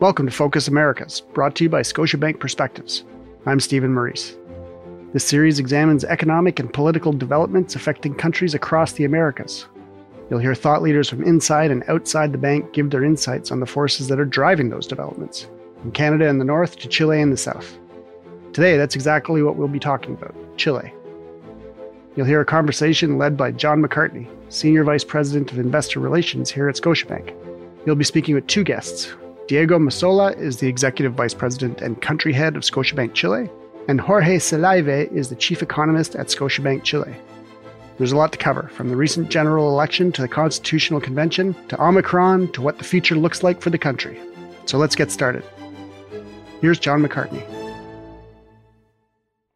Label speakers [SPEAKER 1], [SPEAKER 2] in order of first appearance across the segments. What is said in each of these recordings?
[SPEAKER 1] Welcome to Focus Americas, brought to you by Scotiabank Perspectives. I'm Stephen Meurice. This series examines economic and political developments affecting countries across the Americas. You'll hear thought leaders from inside and outside the bank give their insights on the forces that are driving those developments, from Canada in the north to Chile in the south. Today, that's exactly what we'll be talking about Chile. You'll hear a conversation led by John McCartney, Senior Vice President of Investor Relations here at Scotiabank. You'll be speaking with two guests. Diego Masola is the Executive Vice President and Country Head of Scotiabank Chile, and Jorge Selaive is the Chief Economist at Scotiabank Chile. There's a lot to cover, from the recent general election to the Constitutional Convention to Omicron to what the future looks like for the country. So let's get started. Here's John McCartney.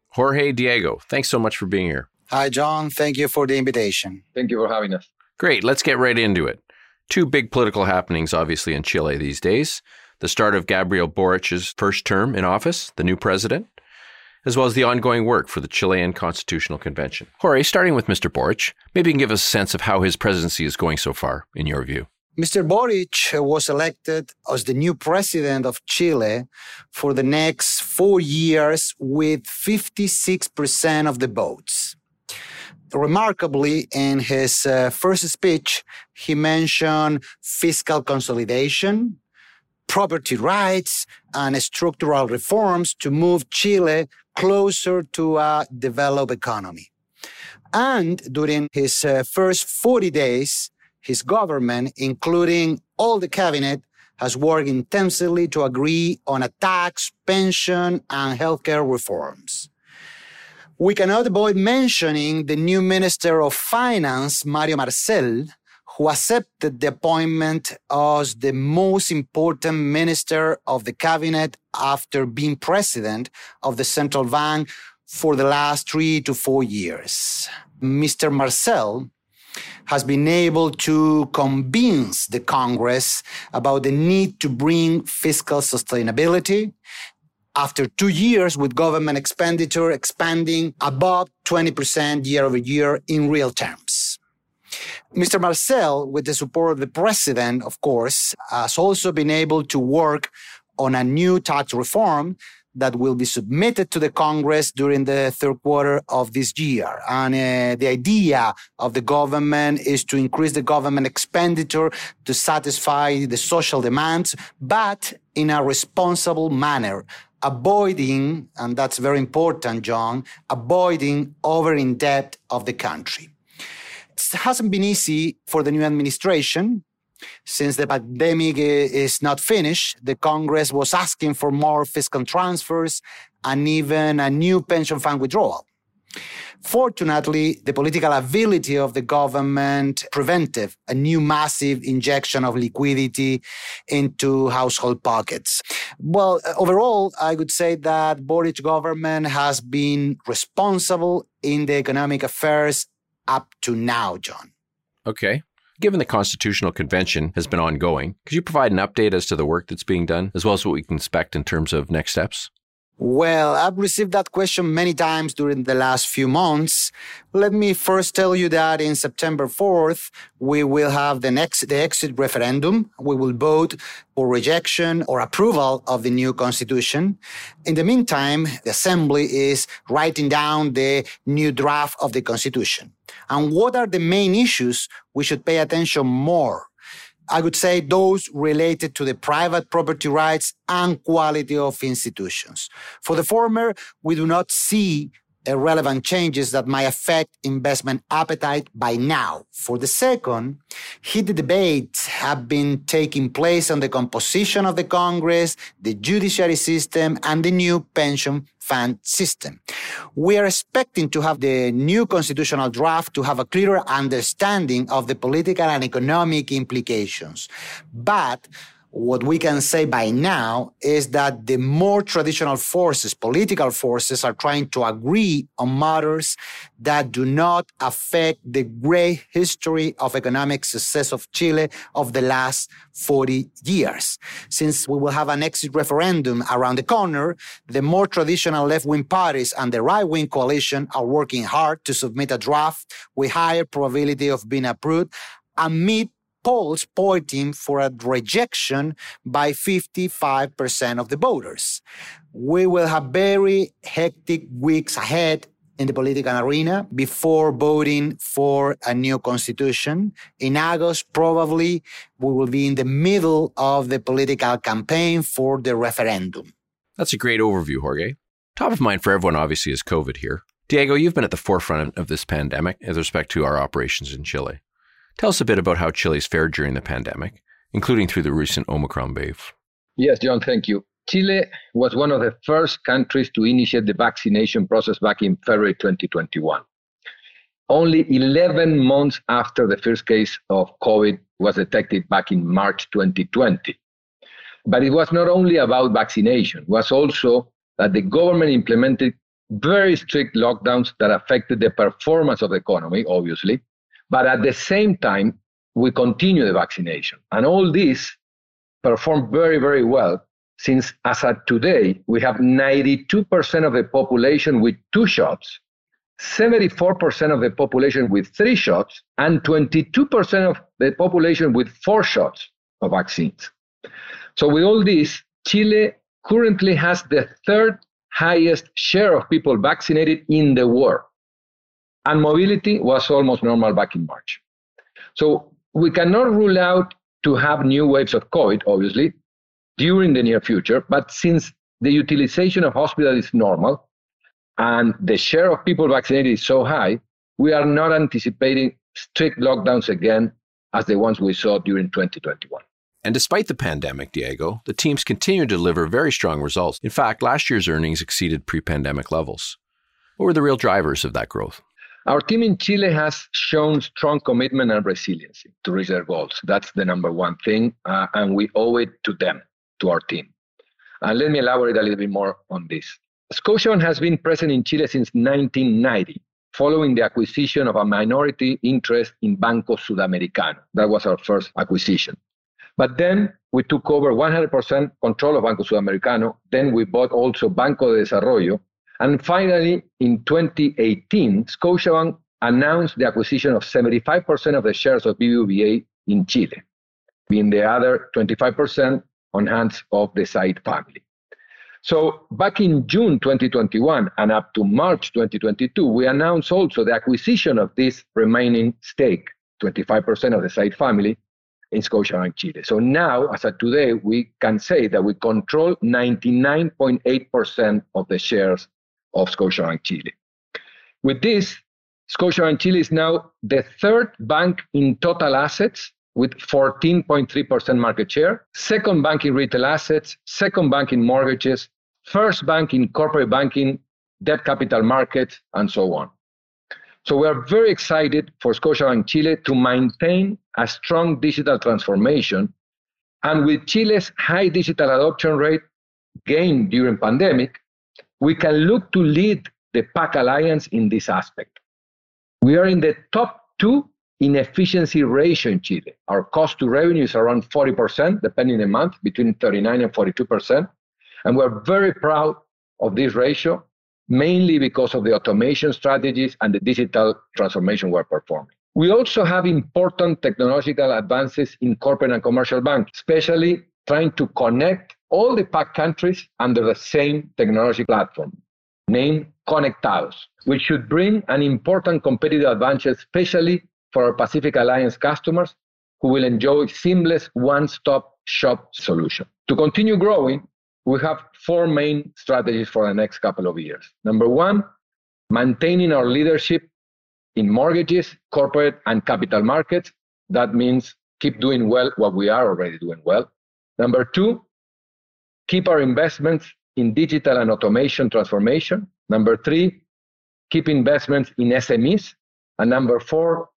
[SPEAKER 2] Jorge Diego, thanks so much for being here.
[SPEAKER 3] Hi, John. Thank you for the invitation.
[SPEAKER 4] Thank you for having us.
[SPEAKER 2] Great. Let's get right into it. Two big political happenings, obviously, in Chile these days the start of Gabriel Boric's first term in office, the new president, as well as the ongoing work for the Chilean Constitutional Convention. Jorge, starting with Mr. Boric, maybe you can give us a sense of how his presidency is going so far, in your view.
[SPEAKER 3] Mr. Boric was elected as the new president of Chile for the next four years with 56% of the votes. Remarkably, in his uh, first speech, he mentioned fiscal consolidation, property rights, and structural reforms to move Chile closer to a developed economy. And during his uh, first 40 days, his government, including all the cabinet, has worked intensively to agree on a tax, pension, and healthcare reforms. We cannot avoid mentioning the new Minister of Finance, Mario Marcel, who accepted the appointment as the most important minister of the cabinet after being president of the central bank for the last three to four years. Mr. Marcel has been able to convince the Congress about the need to bring fiscal sustainability after two years with government expenditure expanding above 20% year over year in real terms. Mr. Marcel, with the support of the president, of course, has also been able to work on a new tax reform that will be submitted to the Congress during the third quarter of this year. And uh, the idea of the government is to increase the government expenditure to satisfy the social demands, but in a responsible manner, avoiding, and that's very important, John, avoiding over in debt of the country. It hasn't been easy for the new administration. Since the pandemic is not finished, the Congress was asking for more fiscal transfers and even a new pension fund withdrawal. Fortunately, the political ability of the government prevented a new massive injection of liquidity into household pockets. Well, uh, overall, I would say that Boric government has been responsible in the economic affairs up to now, John.
[SPEAKER 2] Okay. Given the Constitutional Convention has been ongoing, could you provide an update as to the work that's being done, as well as what we can expect in terms of next steps?
[SPEAKER 3] Well, I've received that question many times during the last few months. Let me first tell you that in September 4th, we will have the next, the exit referendum. We will vote for rejection or approval of the new constitution. In the meantime, the assembly is writing down the new draft of the constitution. And what are the main issues we should pay attention more I would say those related to the private property rights and quality of institutions. For the former, we do not see relevant changes that might affect investment appetite by now. For the second, heated debates have been taking place on the composition of the Congress, the judiciary system, and the new pension fund system. We are expecting to have the new constitutional draft to have a clearer understanding of the political and economic implications. But what we can say by now is that the more traditional forces, political forces, are trying to agree on matters that do not affect the great history of economic success of Chile of the last 40 years. Since we will have an exit referendum around the corner, the more traditional left-wing parties and the right-wing coalition are working hard to submit a draft with higher probability of being approved amid polls pointing for a rejection by 55% of the voters. We will have very hectic weeks ahead in the political arena before voting for a new constitution. In August, probably we will be in the middle of the political campaign for the referendum.
[SPEAKER 2] That's a great overview, Jorge. Top of mind for everyone, obviously, is COVID here. Diego, you've been at the forefront of this pandemic with respect to our operations in Chile. Tell us a bit about how Chile's fared during the pandemic, including through the recent Omicron wave.
[SPEAKER 4] Yes, John, thank you. Chile was one of the first countries to initiate the vaccination process back in February 2021. Only 11 months after the first case of COVID was detected back in March 2020. But it was not only about vaccination, it was also that the government implemented very strict lockdowns that affected the performance of the economy, obviously. But at the same time, we continue the vaccination. And all this performed very, very well since as of today, we have 92% of the population with two shots, 74% of the population with three shots, and 22% of the population with four shots of vaccines. So, with all this, Chile currently has the third highest share of people vaccinated in the world. And mobility was almost normal back in March. So, we cannot rule out to have new waves of COVID, obviously, during the near future. But since the utilization of hospital is normal and the share of people vaccinated is so high, we are not anticipating strict lockdowns again as the ones we saw during 2021.
[SPEAKER 2] And despite the pandemic, Diego, the teams continue to deliver very strong results. In fact, last year's earnings exceeded pre pandemic levels. What were the real drivers of that growth?
[SPEAKER 4] Our team in Chile has shown strong commitment and resiliency to reach their goals. That's the number one thing, uh, and we owe it to them to our team. And let me elaborate a little bit more on this. Scotiabank has been present in Chile since 1990, following the acquisition of a minority interest in Banco Sudamericano. That was our first acquisition. But then we took over 100% control of Banco Sudamericano. Then we bought also Banco de Desarrollo. And finally, in 2018, Scotiabank announced the acquisition of 75% of the shares of BBVA in Chile, being the other 25% on hands of the Said family. So back in June 2021 and up to March 2022, we announced also the acquisition of this remaining stake, 25% of the Said family, in Scotiabank Chile. So now, as of today, we can say that we control 99.8% of the shares of Scotia and Chile. With this, Scotia and Chile is now the third bank in total assets with 14.3% market share, second bank in retail assets, second bank in mortgages, first bank in corporate banking, debt capital markets, and so on. So we are very excited for Scotiabank Chile to maintain a strong digital transformation. And with Chile's high digital adoption rate gained during pandemic, we can look to lead the PAC Alliance in this aspect. We are in the top two in efficiency ratio in Chile. Our cost to revenue is around 40%, depending on the month, between 39 and 42%. And we're very proud of this ratio, mainly because of the automation strategies and the digital transformation we're performing. We also have important technological advances in corporate and commercial bank, especially trying to connect all the PAC countries under the same technology platform, named Conectados, which should bring an important competitive advantage, especially for our Pacific Alliance customers who will enjoy seamless one-stop shop solution. To continue growing, we have four main strategies for the next couple of years. Number one, maintaining our leadership in mortgages, corporate, and capital markets. That means keep doing well what we are already doing well. Number two, keep our investments in digital and automation transformation. Number three, keep investments in SMEs. And number four,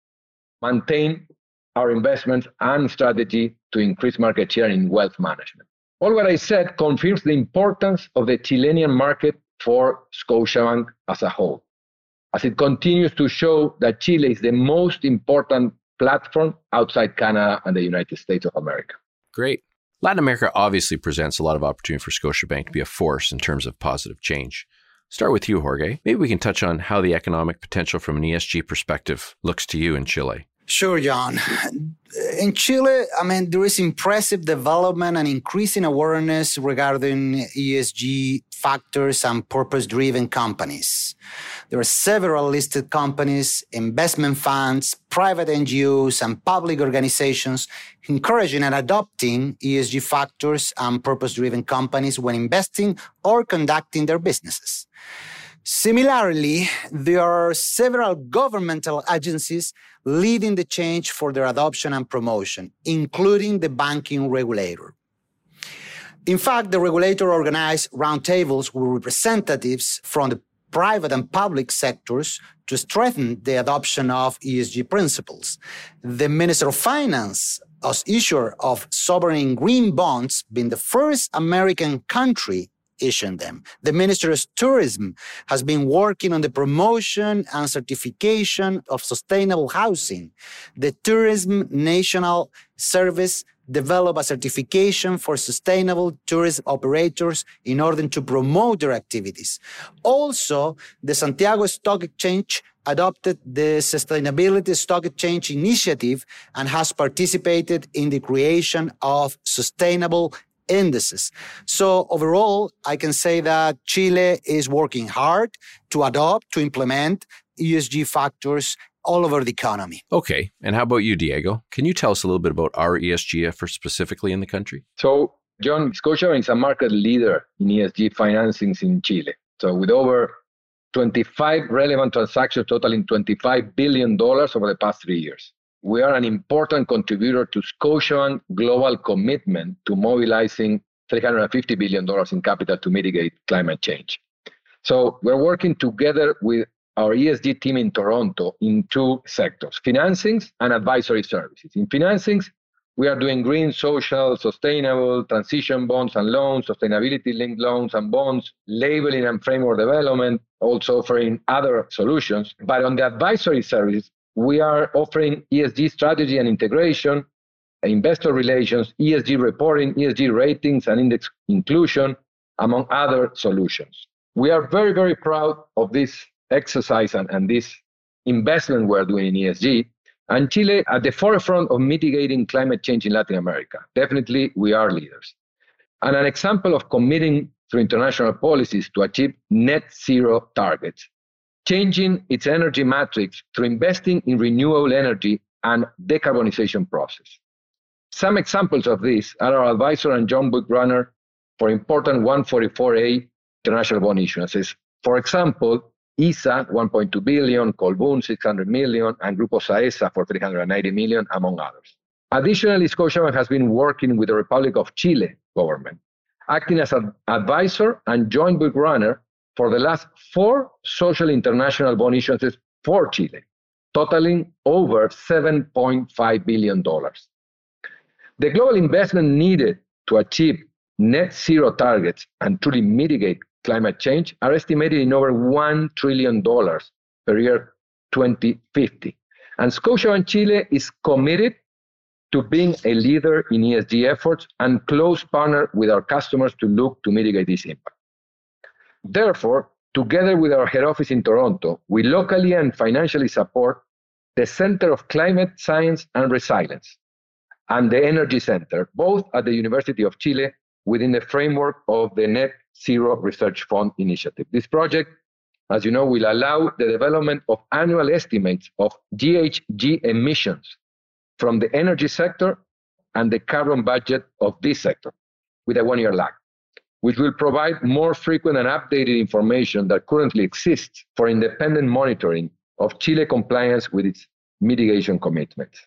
[SPEAKER 4] maintain our investments and strategy to increase market share in wealth management. All what I said confirms the importance of the Chilean market for Scotiabank as a whole, as it continues to show that Chile is the most important platform outside Canada and the United States of America.
[SPEAKER 2] Great. Latin America obviously presents a lot of opportunity for Scotiabank to be a force in terms of positive change. Start with you, Jorge. Maybe we can touch on how the economic potential from an ESG perspective looks to you in Chile.
[SPEAKER 3] Sure, John. In Chile, I mean, there is impressive development and increasing awareness regarding ESG factors and purpose driven companies. There are several listed companies, investment funds, private NGOs, and public organizations encouraging and adopting ESG factors and purpose driven companies when investing or conducting their businesses. Similarly, there are several governmental agencies leading the change for their adoption and promotion, including the banking regulator. In fact, the regulator organized roundtables with representatives from the private and public sectors to strengthen the adoption of ESG principles. The Minister of Finance, as issuer of sovereign green bonds, being the first American country them. The Ministry of Tourism has been working on the promotion and certification of sustainable housing. The Tourism National Service developed a certification for sustainable tourism operators in order to promote their activities. Also, the Santiago Stock Exchange adopted the Sustainability Stock Exchange Initiative and has participated in the creation of sustainable indices. So overall, I can say that Chile is working hard to adopt, to implement ESG factors all over the economy.
[SPEAKER 2] Okay. And how about you, Diego? Can you tell us a little bit about our ESG efforts specifically in the country?
[SPEAKER 4] So, John, Scotia is a market leader in ESG financings in Chile. So, with over 25 relevant transactions totaling $25 billion over the past three years we are an important contributor to Scotiabank global commitment to mobilizing $350 billion in capital to mitigate climate change. So we're working together with our ESG team in Toronto in two sectors, financings and advisory services. In financings, we are doing green, social, sustainable, transition bonds and loans, sustainability linked loans and bonds, labeling and framework development, also offering other solutions. But on the advisory services, we are offering ESG strategy and integration, investor relations, ESG reporting, ESG ratings, and index inclusion, among other solutions. We are very, very proud of this exercise and, and this investment we're doing in ESG. And Chile at the forefront of mitigating climate change in Latin America. Definitely, we are leaders. And an example of committing through international policies to achieve net zero targets changing its energy matrix through investing in renewable energy and decarbonization process. Some examples of this are our advisor and joint book runner for important 144A international bond issuances. For example, ISA 1.2 billion, Colbún 600 million, and Grupo Saesa for 390 million, among others. Additionally, Scotiabank has been working with the Republic of Chile government, acting as an advisor and joint book runner for the last four social international bond issuances for Chile, totaling over $7.5 billion. The global investment needed to achieve net zero targets and truly mitigate climate change are estimated in over $1 trillion per year 2050. And Scotiabank Chile is committed to being a leader in ESG efforts and close partner with our customers to look to mitigate this impact. Therefore, together with our head office in Toronto, we locally and financially support the Center of Climate Science and Resilience and the Energy Center, both at the University of Chile within the framework of the Net Zero Research Fund initiative. This project, as you know, will allow the development of annual estimates of GHG emissions from the energy sector and the carbon budget of this sector with a one year lag which will provide more frequent and updated information that currently exists for independent monitoring of Chile compliance with its mitigation commitments.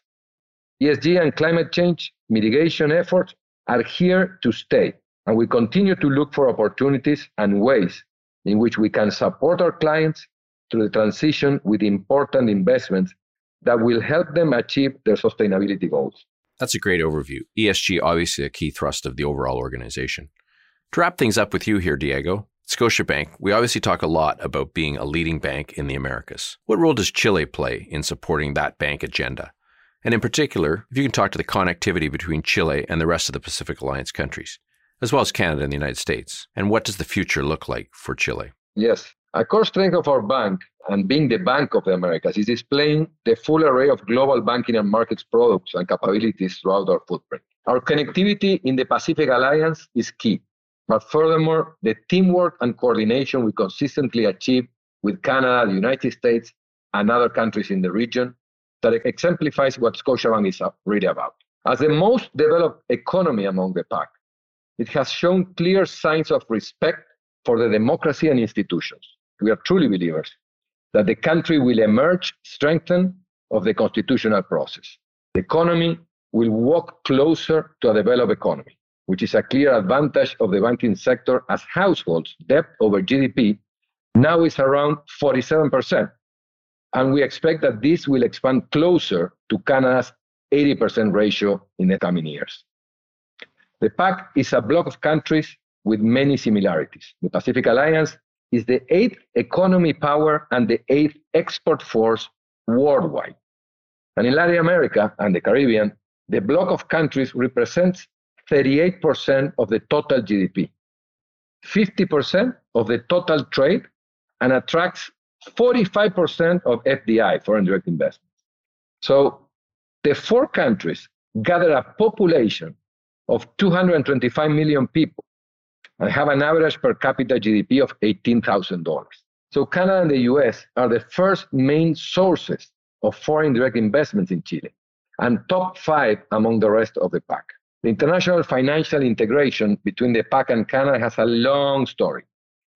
[SPEAKER 4] ESG and climate change mitigation efforts are here to stay, and we continue to look for opportunities and ways in which we can support our clients through the transition with important investments that will help them achieve their sustainability goals.
[SPEAKER 2] That's a great overview. ESG obviously a key thrust of the overall organization. To wrap things up with you here, Diego, Scotiabank, we obviously talk a lot about being a leading bank in the Americas. What role does Chile play in supporting that bank agenda? And in particular, if you can talk to the connectivity between Chile and the rest of the Pacific Alliance countries, as well as Canada and the United States. And what does the future look like for Chile?
[SPEAKER 4] Yes. A core strength of our bank and being the Bank of the Americas is displaying the full array of global banking and markets products and capabilities throughout our footprint. Our connectivity in the Pacific Alliance is key, but furthermore, the teamwork and coordination we consistently achieve with Canada, the United States, and other countries in the region that exemplifies what Scotiabank is uh, really about. As the most developed economy among the PAC, it has shown clear signs of respect for the democracy and institutions. We are truly believers that the country will emerge strengthened of the constitutional process. The economy will walk closer to a developed economy, which is a clear advantage of the banking sector as households' debt over GDP now is around 47%. And we expect that this will expand closer to Canada's 80% ratio in the coming years. The PAC is a bloc of countries with many similarities. The Pacific Alliance is the eighth economy power and the eighth export force worldwide. And in Latin America and the Caribbean, the bloc of countries represents 38% of the total GDP, 50% of the total trade, and attracts 45% of FDI, foreign direct investment. So the four countries gather a population of 225 million people and have an average per capita GDP of $18,000. So Canada and the US are the first main sources of foreign direct investments in Chile and top five among the rest of the PAC. The international financial integration between the PAC and Canada has a long story,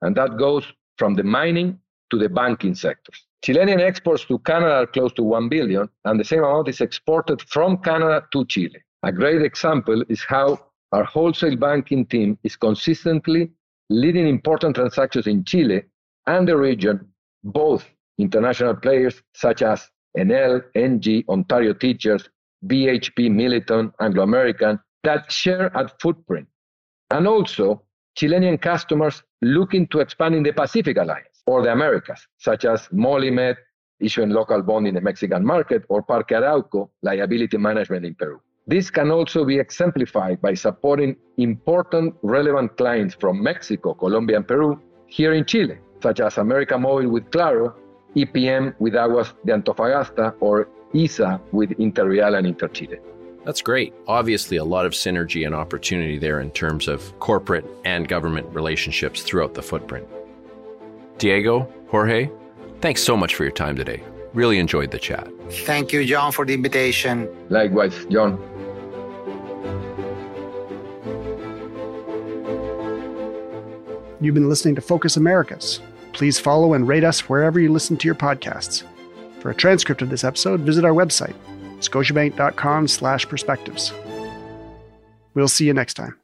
[SPEAKER 4] and that goes from the mining to the banking sectors. Chilean exports to Canada are close to 1 billion, and the same amount is exported from Canada to Chile. A great example is how our wholesale banking team is consistently leading important transactions in Chile and the region, both international players such as Enel, Engie, Ontario Teachers, BHP, Millicom, Anglo American, that share a footprint. And also Chilean customers looking to expand in the Pacific Alliance or the Americas, such as Molymet, issuing local bond in the Mexican market, or Parque Arauco, liability management in Peru. This can also be exemplified by supporting important relevant clients from Mexico, Colombia, and Peru here in Chile, such as America Movil with Claro, EPM with Aguas de Antofagasta, or ISA with Intervial and Interchile.
[SPEAKER 2] That's great. Obviously, a lot of synergy and opportunity there in terms of corporate and government relationships throughout the footprint. Diego, Jorge, thanks so much for your time today. Really enjoyed the chat.
[SPEAKER 3] Thank you, John, for the invitation.
[SPEAKER 4] Likewise, John.
[SPEAKER 1] You've been listening to Focus Americas. Please follow and rate us wherever you listen to your podcasts. For a transcript of this episode, visit our website, scotiabank.com slash perspectives. We'll see you next time.